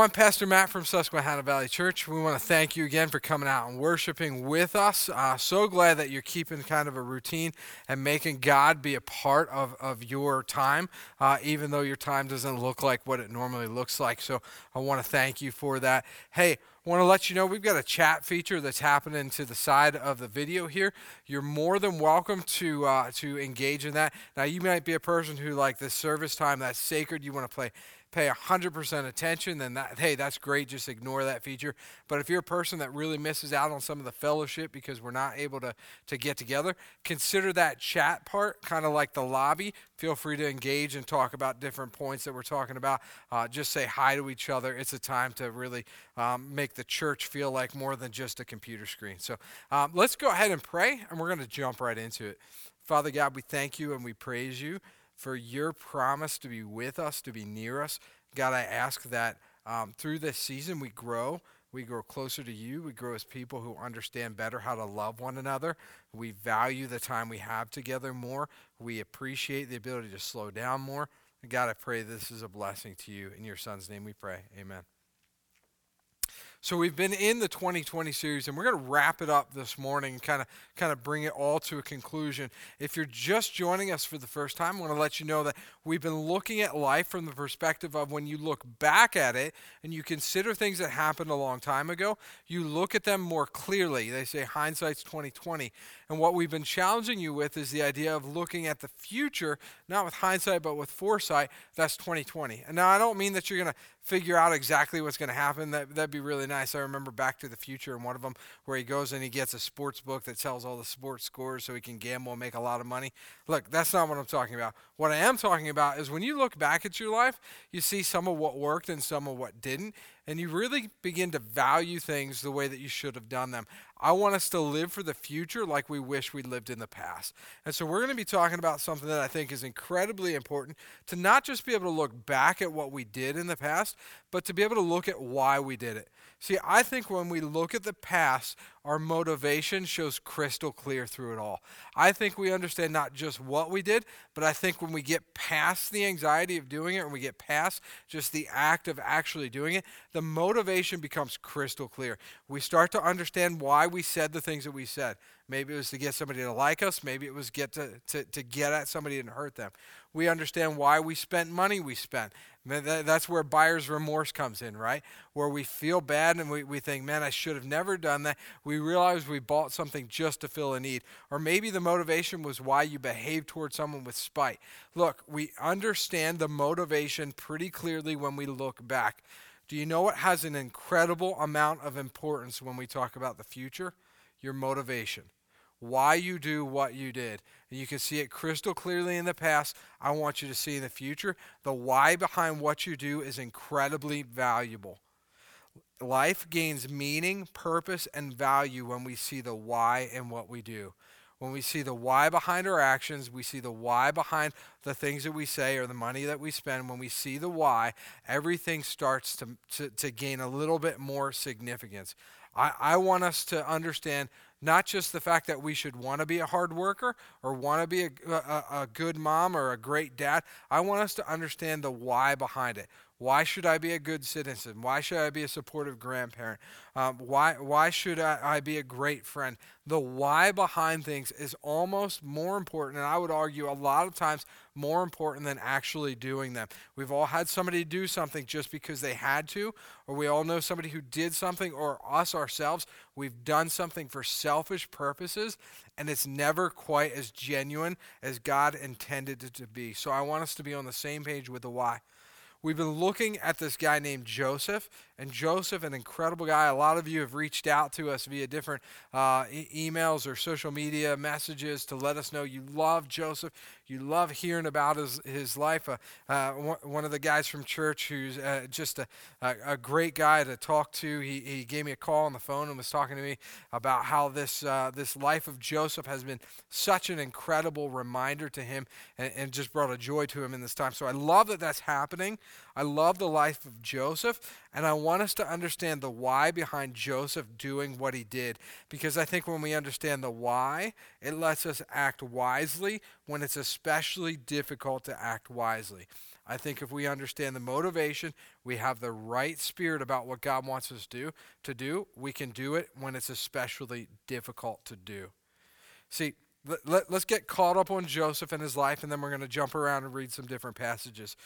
I'm Pastor Matt from Susquehanna Valley Church. We want to thank you again for coming out and worshiping with us. Uh, so glad that you're keeping kind of a routine and making God be a part of, of your time, uh, even though your time doesn't look like what it normally looks like. So I want to thank you for that. Hey, want to let you know we've got a chat feature that's happening to the side of the video here. You're more than welcome to uh, to engage in that. Now, you might be a person who like this service time that's sacred. You want to play pay 100% attention, then that, hey, that's great. Just ignore that feature. But if you're a person that really misses out on some of the fellowship because we're not able to, to get together, consider that chat part kind of like the lobby. Feel free to engage and talk about different points that we're talking about. Uh, just say hi to each other. It's a time to really um, make the church feel like more than just a computer screen. So um, let's go ahead and pray, and we're going to jump right into it. Father God, we thank you and we praise you for your promise to be with us, to be near us. God, I ask that um, through this season we grow. We grow closer to you. We grow as people who understand better how to love one another. We value the time we have together more. We appreciate the ability to slow down more. God, I pray this is a blessing to you. In your son's name we pray. Amen. So we've been in the 2020 series, and we're going to wrap it up this morning and kind of kind of bring it all to a conclusion. If you're just joining us for the first time, I want to let you know that we've been looking at life from the perspective of when you look back at it and you consider things that happened a long time ago, you look at them more clearly. They say hindsight's 2020. And what we've been challenging you with is the idea of looking at the future, not with hindsight, but with foresight. That's 2020. And now I don't mean that you're going to figure out exactly what's going to happen. That, that'd be really nice. I remember Back to the Future and one of them where he goes and he gets a sports book that tells all the sports scores so he can gamble and make a lot of money. Look, that's not what I'm talking about. What I am talking about is when you look back at your life, you see some of what worked and some of what didn't and you really begin to value things the way that you should have done them. I want us to live for the future like we wish we lived in the past. And so we're going to be talking about something that I think is incredibly important to not just be able to look back at what we did in the past, but to be able to look at why we did it. See, I think when we look at the past, our motivation shows crystal clear through it all. I think we understand not just what we did, but I think when we get past the anxiety of doing it and we get past just the act of actually doing it, the motivation becomes crystal clear. We start to understand why we said the things that we said. Maybe it was to get somebody to like us, maybe it was get to, to, to get at somebody and hurt them. We understand why we spent money we spent. That's where buyer's remorse comes in, right? Where we feel bad and we, we think, man, I should have never done that. We realize we bought something just to fill a need. Or maybe the motivation was why you behaved towards someone with spite. Look, we understand the motivation pretty clearly when we look back. Do you know what has an incredible amount of importance when we talk about the future? Your motivation why you do what you did. And you can see it crystal clearly in the past. I want you to see in the future. The why behind what you do is incredibly valuable. Life gains meaning, purpose, and value when we see the why in what we do. When we see the why behind our actions, we see the why behind the things that we say or the money that we spend. When we see the why, everything starts to, to, to gain a little bit more significance. I, I want us to understand not just the fact that we should want to be a hard worker or want to be a, a, a, good mom or a great dad. I want us to understand the why behind it. Why should I be a good citizen? Why should I be a supportive grandparent? Um, why, why should I, I be a great friend? The why behind things is almost more important, and I would argue a lot of times more important than actually doing them. We've all had somebody do something just because they had to, or we all know somebody who did something, or us ourselves, we've done something for selfish purposes, and it's never quite as genuine as God intended it to be. So I want us to be on the same page with the why. We've been looking at this guy named Joseph, and Joseph, an incredible guy. A lot of you have reached out to us via different uh, e- emails or social media messages to let us know you love Joseph. You love hearing about his, his life. Uh, uh, one of the guys from church who's uh, just a, a, great guy to talk to, he, he gave me a call on the phone and was talking to me about how this, uh, this life of Joseph has been such an incredible reminder to him and, and just brought a joy to him in this time. So I love that that's happening. I love the life of Joseph, and I want us to understand the why behind Joseph doing what he did. Because I think when we understand the why, it lets us act wisely when it's especially difficult to act wisely. I think if we understand the motivation, we have the right spirit about what God wants us to do, to do, we can do it when it's especially difficult to do. See, let, let, us get caught up on Joseph and his life, and then we're going to jump around and read some different passages.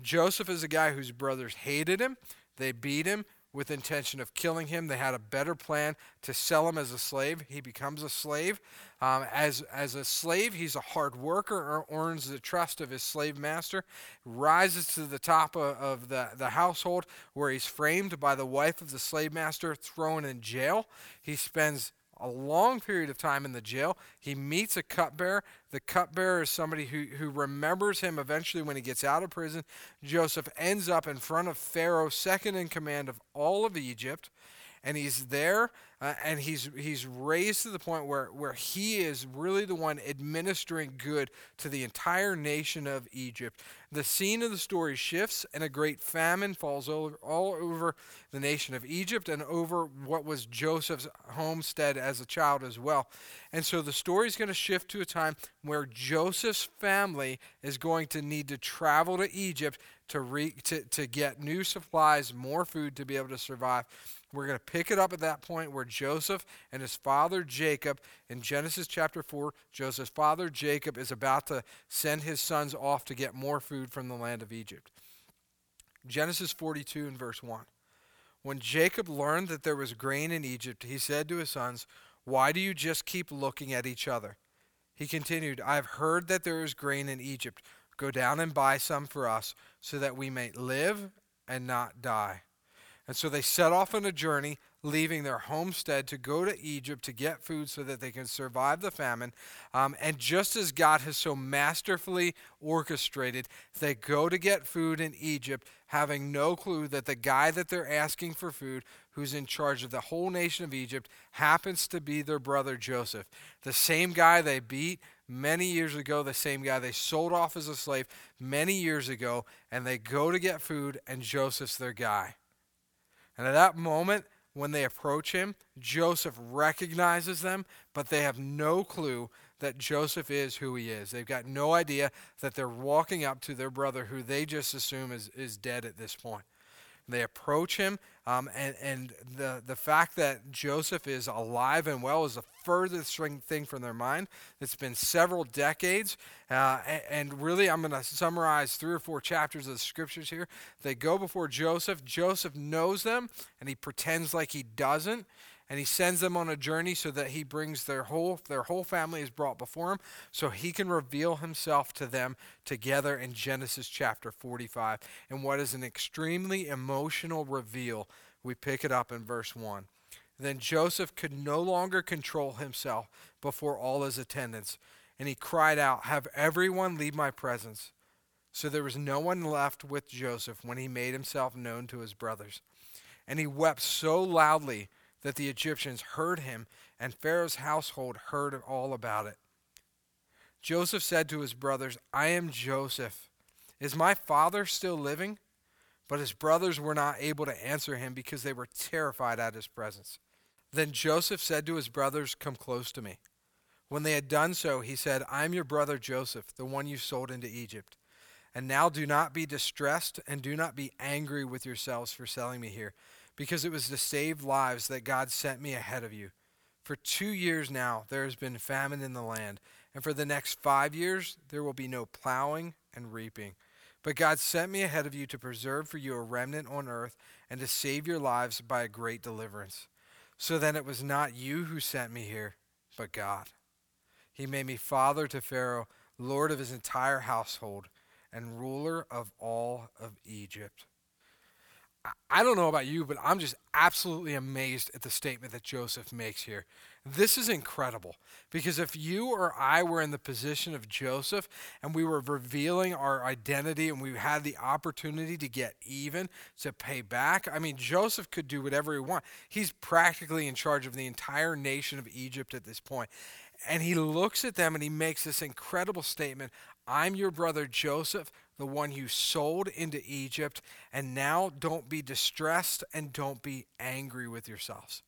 Joseph is a guy whose brothers hated him, they beat him, with intention of killing him. They had a better plan to sell him as a slave. He becomes a slave. Um, as, as a slave, he's a hard worker, earns the trust of his slave master, rises to the top of, of the, the household where he's framed by the wife of the slave master, thrown in jail. He spends a long period of time in the jail. He meets a cupbearer. The cupbearer is somebody who, who remembers him eventually when he gets out of prison. Joseph ends up in front of Pharaoh, second in command of all of Egypt and he's there uh, and he's he's raised to the point where where he is really the one administering good to the entire nation of Egypt. The scene of the story shifts and a great famine falls over, all over the nation of Egypt and over what was Joseph's homestead as a child as well. And so the story is going to shift to a time where Joseph's family is going to need to travel to Egypt to, re, to, to get new supplies, more food to be able to survive. We're going to pick it up at that point where Joseph and his father Jacob, in Genesis chapter 4, Joseph's father Jacob is about to send his sons off to get more food from the land of Egypt. Genesis 42 and verse 1. When Jacob learned that there was grain in Egypt, he said to his sons, Why do you just keep looking at each other? He continued, I have heard that there is grain in Egypt. Go down and buy some for us, so that we may live and not die. And so they set off on a journey, leaving their homestead to go to Egypt to get food so that they can survive the famine. Um, and just as God has so masterfully orchestrated, they go to get food in Egypt, having no clue that the guy that they're asking for food, who's in charge of the whole nation of Egypt, happens to be their brother Joseph. The same guy they beat many years ago, the same guy they sold off as a slave many years ago, and they go to get food, and Joseph's their guy. And at that moment, when they approach him, Joseph recognizes them, but they have no clue that Joseph is who he is. They've got no idea that they're walking up to their brother who they just assume is, is dead at this point. They approach him, um, and, and the, the fact that Joseph is alive and well is the furthest thing from their mind. It's been several decades. Uh, and, and really, I'm going to summarize three or four chapters of the scriptures here. They go before Joseph. Joseph knows them, and he pretends like he doesn't and he sends them on a journey so that he brings their whole their whole family is brought before him so he can reveal himself to them together in Genesis chapter 45 and what is an extremely emotional reveal we pick it up in verse 1 then Joseph could no longer control himself before all his attendants and he cried out have everyone leave my presence. So there was no one left with Joseph when he made himself known to his brothers. And he wept so loudly that the Egyptians heard him, and Pharaoh's household heard all about it. Joseph said to his brothers, I am Joseph. Is my father still living? But his brothers were not able to answer him because they were terrified at his presence. Then Joseph said to his brothers, Come close to me. When they had done so, he said, I am your brother Joseph, the one you sold into Egypt. And now do not be distressed and do not be angry with yourselves for selling me here because it was to save lives that God sent me ahead of you. For two years now, there has been famine in the land, and for the next five years, there will be no plowing and reaping. But God sent me ahead of you to preserve for you a remnant on earth and to save your lives by a great deliverance. So then it was not you who sent me here, but God. He made me father to Pharaoh, lord of his entire household, and ruler of all of Egypt. I don't know about you, but I'm just absolutely amazed at the statement that Joseph makes here. This is incredible because if you or I were in the position of Joseph and we were revealing our identity and we had the opportunity to get even, to pay back, I mean, Joseph could do whatever he wants. He's practically in charge of the entire nation of Egypt at this point. And he looks at them and he makes this incredible statement I'm your brother Joseph the one you sold into Egypt, and now don't be distressed and don't be angry with yourselves.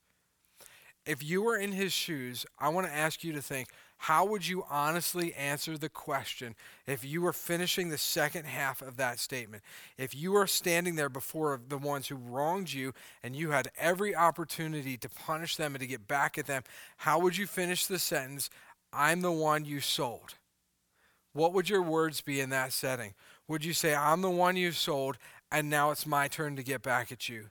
If you were in his shoes, I want to ask you to think How would you honestly answer the question if you were finishing the second half of that statement? If you were standing there before the ones who wronged you and you had every opportunity to punish them and to get back at them, how would you finish the sentence, I'm the one you sold? What would your words be in that setting? Would you say, I'm the one you sold and now it's my turn to get back at you?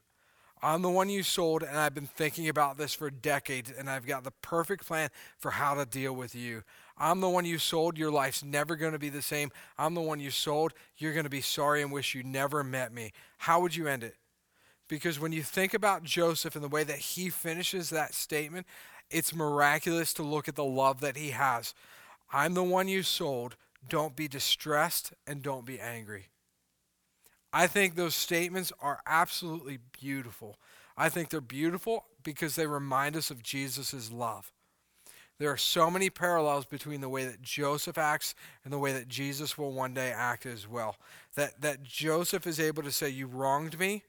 I'm the one you sold, and I've been thinking about this for decades, and I've got the perfect plan for how to deal with you. I'm the one you sold. Your life's never going to be the same. I'm the one you sold. You're going to be sorry and wish you never met me. How would you end it? Because when you think about Joseph and the way that he finishes that statement, it's miraculous to look at the love that he has. I'm the one you sold. Don't be distressed and don't be angry. I think those statements are absolutely beautiful. I think they're beautiful because they remind us of Jesus' love. There are so many parallels between the way that Joseph acts and the way that Jesus will one day act as well. That, that Joseph is able to say, You wronged me,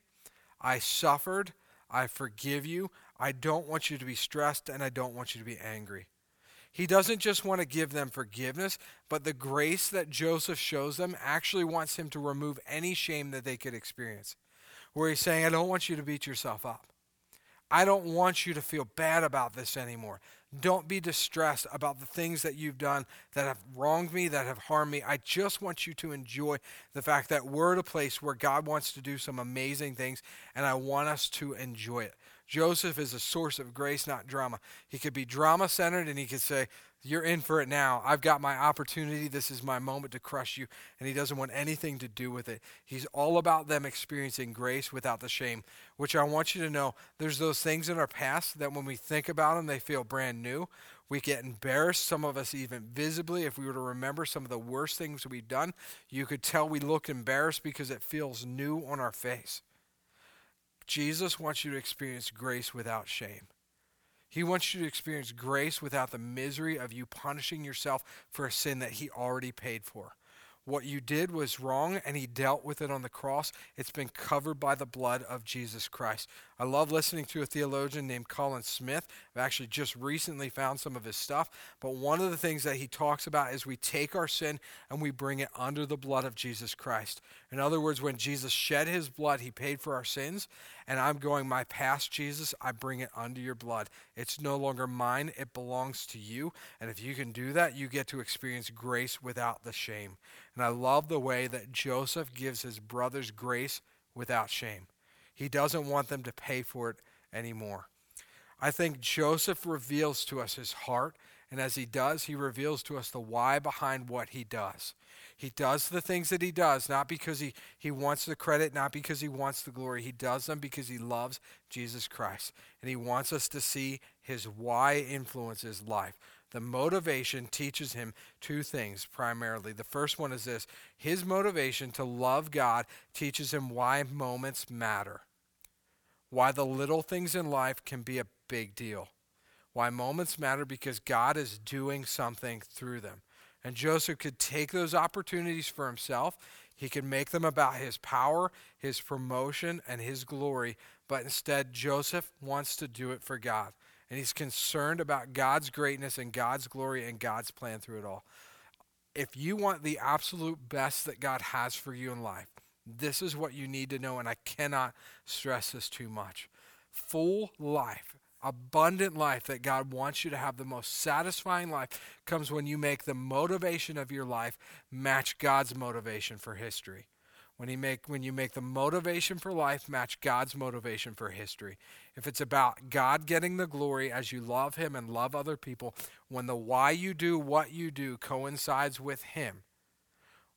I suffered, I forgive you, I don't want you to be stressed, and I don't want you to be angry. He doesn't just want to give them forgiveness, but the grace that Joseph shows them actually wants him to remove any shame that they could experience. Where he's saying, I don't want you to beat yourself up. I don't want you to feel bad about this anymore. Don't be distressed about the things that you've done that have wronged me, that have harmed me. I just want you to enjoy the fact that we're at a place where God wants to do some amazing things, and I want us to enjoy it. Joseph is a source of grace, not drama. He could be drama centered and he could say, You're in for it now. I've got my opportunity. This is my moment to crush you. And he doesn't want anything to do with it. He's all about them experiencing grace without the shame, which I want you to know there's those things in our past that when we think about them, they feel brand new. We get embarrassed, some of us even visibly. If we were to remember some of the worst things we've done, you could tell we look embarrassed because it feels new on our face. Jesus wants you to experience grace without shame. He wants you to experience grace without the misery of you punishing yourself for a sin that He already paid for. What you did was wrong, and He dealt with it on the cross. It's been covered by the blood of Jesus Christ. I love listening to a theologian named Colin Smith. I've actually just recently found some of his stuff. But one of the things that he talks about is we take our sin and we bring it under the blood of Jesus Christ. In other words, when Jesus shed his blood, he paid for our sins. And I'm going, my past, Jesus, I bring it under your blood. It's no longer mine, it belongs to you. And if you can do that, you get to experience grace without the shame. And I love the way that Joseph gives his brothers grace without shame. He doesn't want them to pay for it anymore. I think Joseph reveals to us his heart, and as he does, he reveals to us the why behind what he does. He does the things that he does, not because he, he wants the credit, not because he wants the glory. He does them because he loves Jesus Christ. And he wants us to see his why influence influences life. The motivation teaches him two things primarily. The first one is this his motivation to love God teaches him why moments matter, why the little things in life can be a big deal, why moments matter because God is doing something through them. And Joseph could take those opportunities for himself. He could make them about his power, his promotion, and his glory. But instead, Joseph wants to do it for God and he's concerned about God's greatness and God's glory and God's plan through it all. If you want the absolute best that God has for you in life, this is what you need to know, and I cannot stress this too much. Full life, abundant life that God wants you to have, the most satisfying life, comes when you make the motivation of your life match God's motivation for history when you make when you make the motivation for life match God's motivation for history. If it's about God getting the glory as you love him and love other people, when the why you do what you do coincides with him.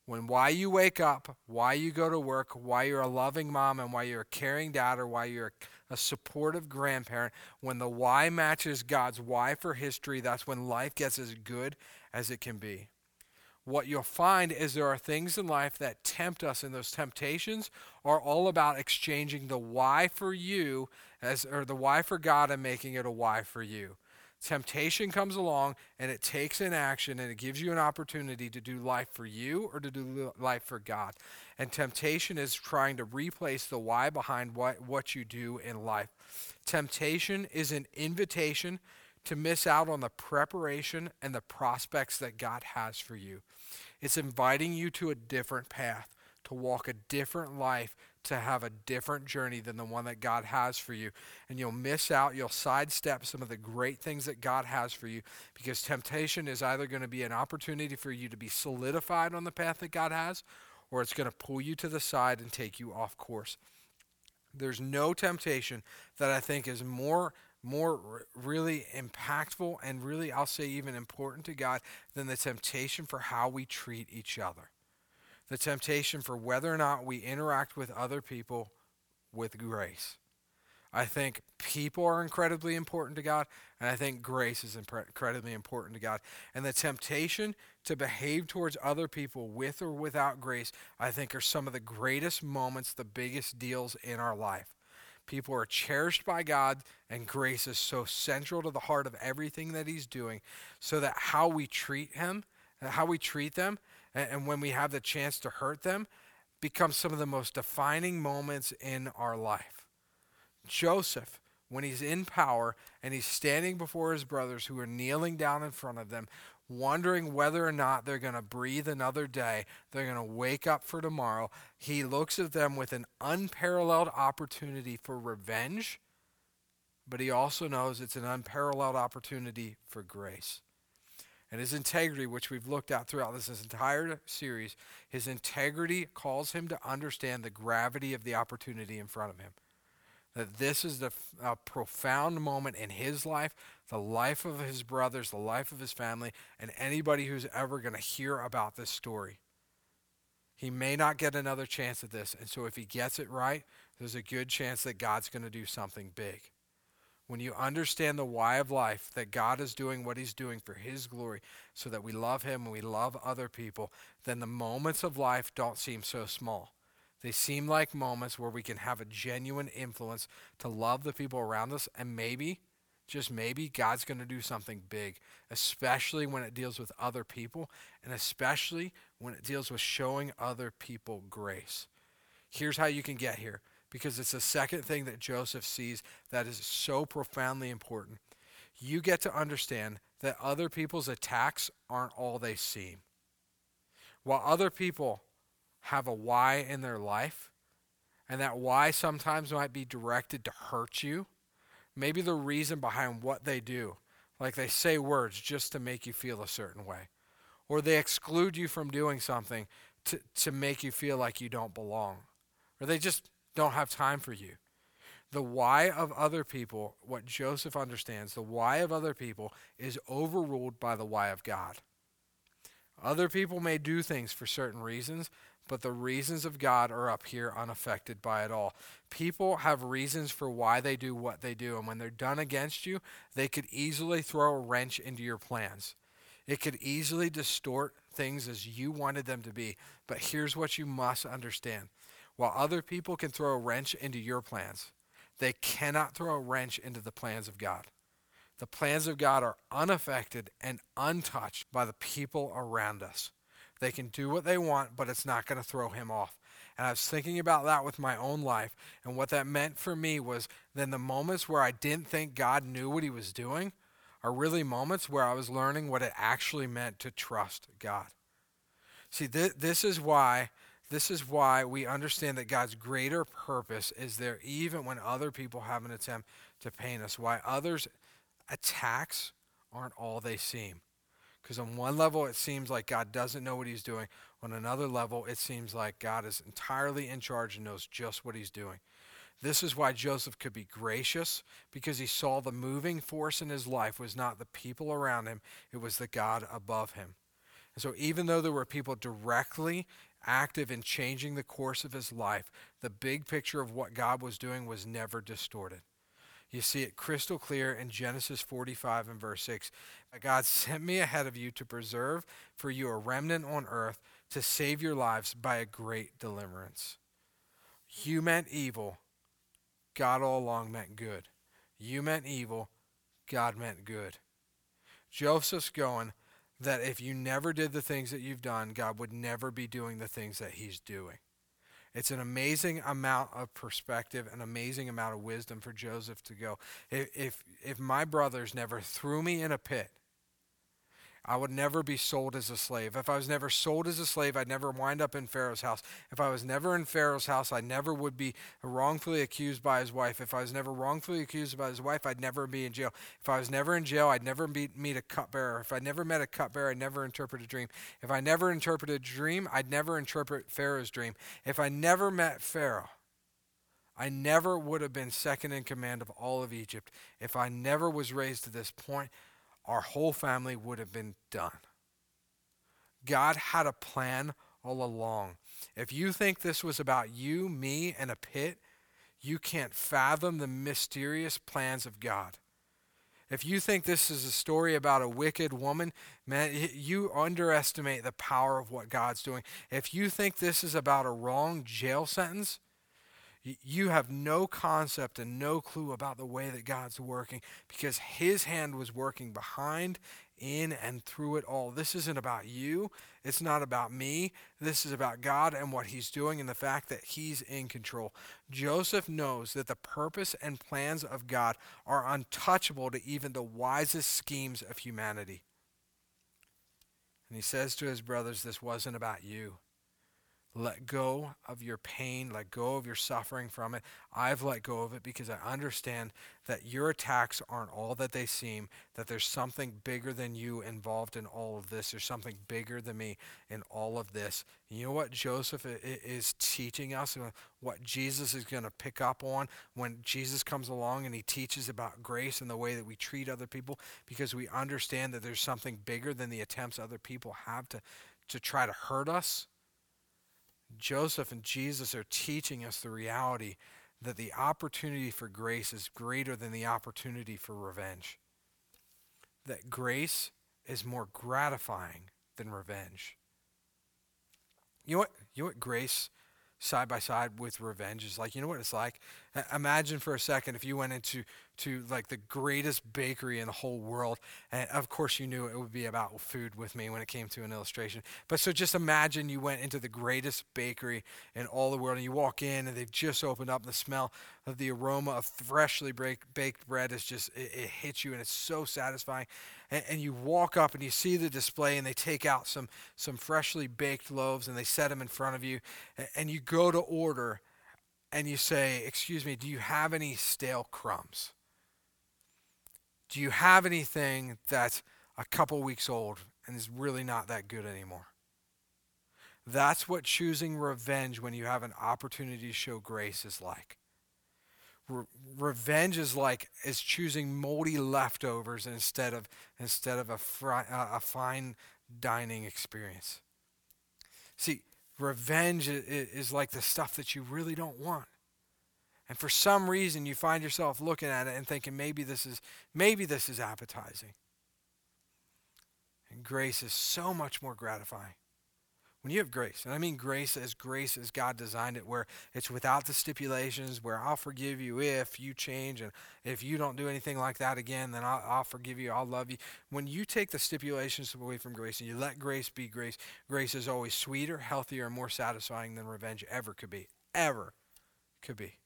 When why you wake up, why you go to work, why you're a loving mom and why you're a caring dad or why you're a supportive grandparent, when the why matches God's why for history, that's when life gets as good as it can be what you'll find is there are things in life that tempt us, and those temptations are all about exchanging the why for you as or the why for God and making it a why for you. Temptation comes along and it takes an action and it gives you an opportunity to do life for you or to do life for God. And temptation is trying to replace the why behind what, what you do in life. Temptation is an invitation to miss out on the preparation and the prospects that God has for you. It's inviting you to a different path, to walk a different life, to have a different journey than the one that God has for you. And you'll miss out, you'll sidestep some of the great things that God has for you because temptation is either going to be an opportunity for you to be solidified on the path that God has or it's going to pull you to the side and take you off course. There's no temptation that I think is more more really impactful and really I'll say even important to God than the temptation for how we treat each other. The temptation for whether or not we interact with other people with grace. I think people are incredibly important to God, and I think grace is incredibly important to God. And the temptation to behave towards other people with or without grace, I think, are some of the greatest moments, the biggest deals in our life. People are cherished by God, and grace is so central to the heart of everything that He's doing, so that how we treat Him, how we treat them, and when we have the chance to hurt them, becomes some of the most defining moments in our life. Joseph, when he's in power and he's standing before his brothers who are kneeling down in front of them, wondering whether or not they're going to breathe another day, they're going to wake up for tomorrow, he looks at them with an unparalleled opportunity for revenge, but he also knows it's an unparalleled opportunity for grace. And his integrity, which we've looked at throughout this, this entire series, his integrity calls him to understand the gravity of the opportunity in front of him that this is the, a profound moment in his life, the life of his brothers, the life of his family, and anybody who's ever going to hear about this story. He may not get another chance at this, and so if he gets it right, there's a good chance that God's going to do something big. When you understand the why of life, that God is doing what he's doing for his glory, so that we love him and we love other people, then the moments of life don't seem so small. They seem like moments where we can have a genuine influence to love the people around us, and maybe, just maybe, God's going to do something big, especially when it deals with other people, and especially when it deals with showing other people grace. Here's how you can get here, because it's the second thing that Joseph sees that is so profoundly important. You get to understand that other people's attacks aren't all they seem. While other people have a why in their life, and that why sometimes might be directed to hurt you. Maybe the reason behind what they do, like they say words just to make you feel a certain way, or they exclude you from doing something to, to make you feel like you don't belong, or they just don't have time for you. The why of other people, what Joseph understands, the why of other people is overruled by the why of God. Other people may do things for certain reasons, but the reasons of God are up here unaffected by it all. People have reasons for why they do what they do, and when they're done against you, they could easily throw a wrench into your plans. It could easily distort things as you wanted them to be. But here's what you must understand while other people can throw a wrench into your plans, they cannot throw a wrench into the plans of God. The plans of God are unaffected and untouched by the people around us. They can do what they want, but it's not going to throw him off. And I was thinking about that with my own life. And what that meant for me was then the moments where I didn't think God knew what he was doing are really moments where I was learning what it actually meant to trust God. See, th- this is why this is why we understand that God's greater purpose is there even when other people have an attempt to pain us. Why others' attacks aren't all they seem. Because on one level, it seems like God doesn't know what he's doing. On another level, it seems like God is entirely in charge and knows just what he's doing. This is why Joseph could be gracious, because he saw the moving force in his life was not the people around him, it was the God above him. So, even though there were people directly active in changing the course of his life, the big picture of what God was doing was never distorted. You see it crystal clear in Genesis 45 and verse 6. God sent me ahead of you to preserve for you a remnant on earth to save your lives by a great deliverance. You meant evil, God all along meant good. You meant evil, God meant good. Joseph's going that if you never did the things that you've done, God would never be doing the things that he's doing. It's an amazing amount of perspective, an amazing amount of wisdom for Joseph to go. If, if, if my brothers never threw me in a pit, I would never be sold as a slave. If I was never sold as a slave, I'd never wind up in Pharaoh's house. If I was never in Pharaoh's house, I never would be wrongfully accused by his wife. If I was never wrongfully accused by his wife, I'd never be in jail. If I was never in jail, I'd never be, meet a cupbearer. If I never met a cupbearer, I'd never interpret a dream. If I never interpreted a dream, I'd never interpret Pharaoh's dream. If I never met Pharaoh, I never would have been second in command of all of Egypt. If I never was raised to this point, our whole family would have been done. God had a plan all along. If you think this was about you, me, and a pit, you can't fathom the mysterious plans of God. If you think this is a story about a wicked woman, man, you underestimate the power of what God's doing. If you think this is about a wrong jail sentence, you have no concept and no clue about the way that God's working because His hand was working behind, in, and through it all. This isn't about you. It's not about me. This is about God and what He's doing and the fact that He's in control. Joseph knows that the purpose and plans of God are untouchable to even the wisest schemes of humanity. And he says to his brothers, This wasn't about you. Let go of your pain, let go of your suffering from it. I've let go of it because I understand that your attacks aren't all that they seem, that there's something bigger than you involved in all of this. There's something bigger than me in all of this. You know what Joseph is teaching us, what Jesus is going to pick up on when Jesus comes along and he teaches about grace and the way that we treat other people because we understand that there's something bigger than the attempts other people have to, to try to hurt us Joseph and Jesus are teaching us the reality that the opportunity for grace is greater than the opportunity for revenge. That grace is more gratifying than revenge. You know what? You know what grace side by side with revenge is like. You know what it's like? Imagine for a second if you went into to like the greatest bakery in the whole world, and of course you knew it would be about food with me when it came to an illustration. But so just imagine you went into the greatest bakery in all the world, and you walk in, and they've just opened up. And the smell of the aroma of freshly baked bread is just it, it hits you, and it's so satisfying. And, and you walk up and you see the display, and they take out some some freshly baked loaves, and they set them in front of you, and, and you go to order and you say, Excuse me, do you have any stale crumbs? Do you have anything that's a couple weeks old and is really not that good anymore? That's what choosing revenge when you have an opportunity to show grace is like. Re- revenge is like is choosing moldy leftovers instead of instead of a, fri- uh, a fine dining experience. See, revenge is like the stuff that you really don't want. And for some reason you find yourself looking at it and thinking maybe this is maybe this is appetizing. And grace is so much more gratifying. When you have grace, and I mean grace as grace as God designed it, where it's without the stipulations, where I'll forgive you if you change, and if you don't do anything like that again, then I'll, I'll forgive you, I'll love you. When you take the stipulations away from grace and you let grace be grace, grace is always sweeter, healthier, and more satisfying than revenge ever could be. Ever could be.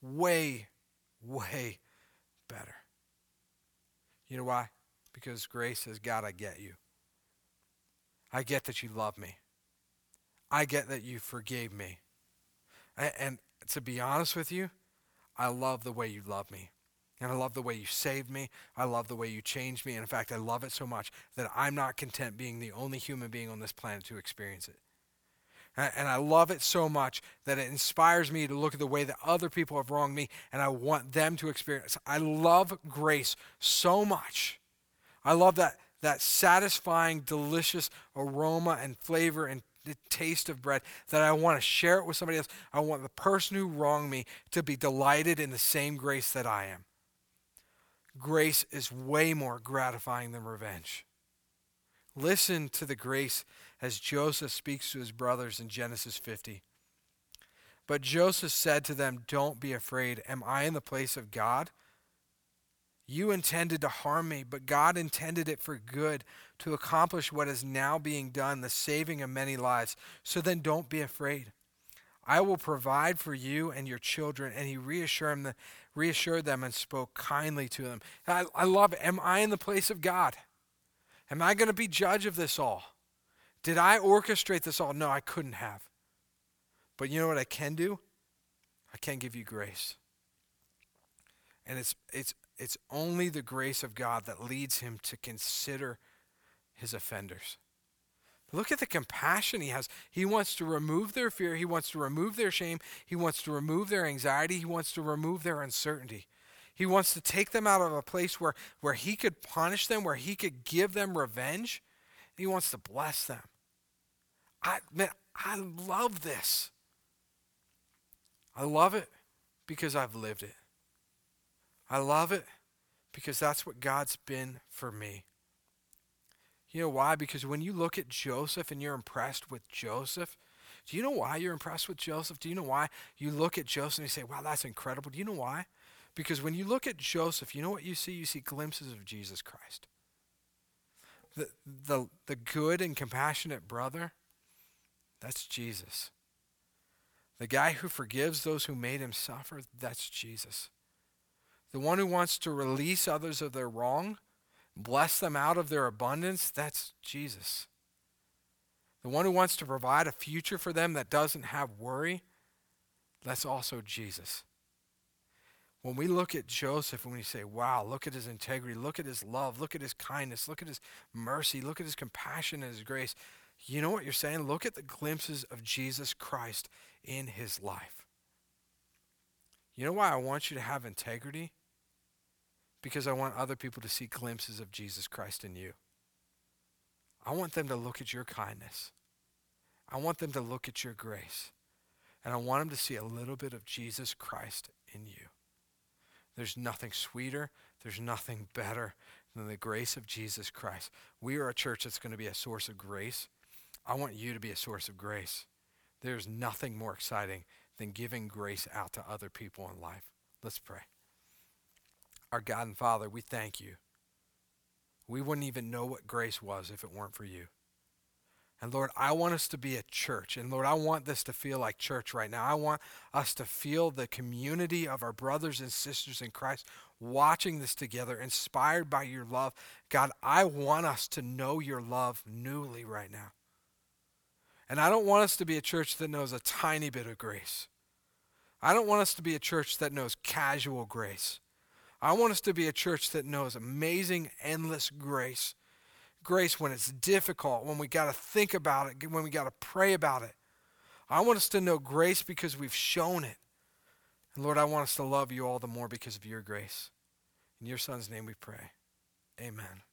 Way, way better. You know why? Because grace says, God, I get you. I get that you love me. I get that you forgave me. And, and to be honest with you, I love the way you love me. And I love the way you saved me. I love the way you changed me. And in fact, I love it so much that I'm not content being the only human being on this planet to experience it. And I love it so much that it inspires me to look at the way that other people have wronged me and I want them to experience. I love grace so much. I love that that satisfying, delicious aroma and flavor and the taste of bread that I want to share it with somebody else. I want the person who wronged me to be delighted in the same grace that I am. Grace is way more gratifying than revenge. Listen to the grace as Joseph speaks to his brothers in Genesis 50. But Joseph said to them, Don't be afraid. Am I in the place of God? You intended to harm me, but God intended it for good to accomplish what is now being done, the saving of many lives. So then don't be afraid. I will provide for you and your children. And he reassured them, reassured them and spoke kindly to them. I, I love it. Am I in the place of God? Am I going to be judge of this all? Did I orchestrate this all? No, I couldn't have. But you know what I can do? I can give you grace. And it's, it's, it's only the grace of God that leads him to consider his offenders. Look at the compassion he has. He wants to remove their fear. He wants to remove their shame. He wants to remove their anxiety. He wants to remove their uncertainty. He wants to take them out of a place where, where he could punish them, where he could give them revenge. He wants to bless them. I, man, I love this. I love it because I've lived it. I love it because that's what God's been for me. You know why? Because when you look at Joseph and you're impressed with Joseph, do you know why you're impressed with Joseph? Do you know why you look at Joseph and you say, wow, that's incredible? Do you know why? Because when you look at Joseph, you know what you see? You see glimpses of Jesus Christ. The, the, the good and compassionate brother, that's Jesus. The guy who forgives those who made him suffer, that's Jesus. The one who wants to release others of their wrong, bless them out of their abundance, that's Jesus. The one who wants to provide a future for them that doesn't have worry, that's also Jesus. When we look at Joseph and we say, wow, look at his integrity, look at his love, look at his kindness, look at his mercy, look at his compassion and his grace, you know what you're saying? Look at the glimpses of Jesus Christ in his life. You know why I want you to have integrity? Because I want other people to see glimpses of Jesus Christ in you. I want them to look at your kindness. I want them to look at your grace. And I want them to see a little bit of Jesus Christ in you. There's nothing sweeter, there's nothing better than the grace of Jesus Christ. We are a church that's going to be a source of grace. I want you to be a source of grace. There's nothing more exciting than giving grace out to other people in life. Let's pray. Our God and Father, we thank you. We wouldn't even know what grace was if it weren't for you. And Lord, I want us to be a church. And Lord, I want this to feel like church right now. I want us to feel the community of our brothers and sisters in Christ watching this together, inspired by your love. God, I want us to know your love newly right now. And I don't want us to be a church that knows a tiny bit of grace. I don't want us to be a church that knows casual grace. I want us to be a church that knows amazing, endless grace grace when it's difficult, when we got to think about it, when we got to pray about it. I want us to know grace because we've shown it. And Lord, I want us to love you all the more because of your grace. In your son's name we pray. Amen.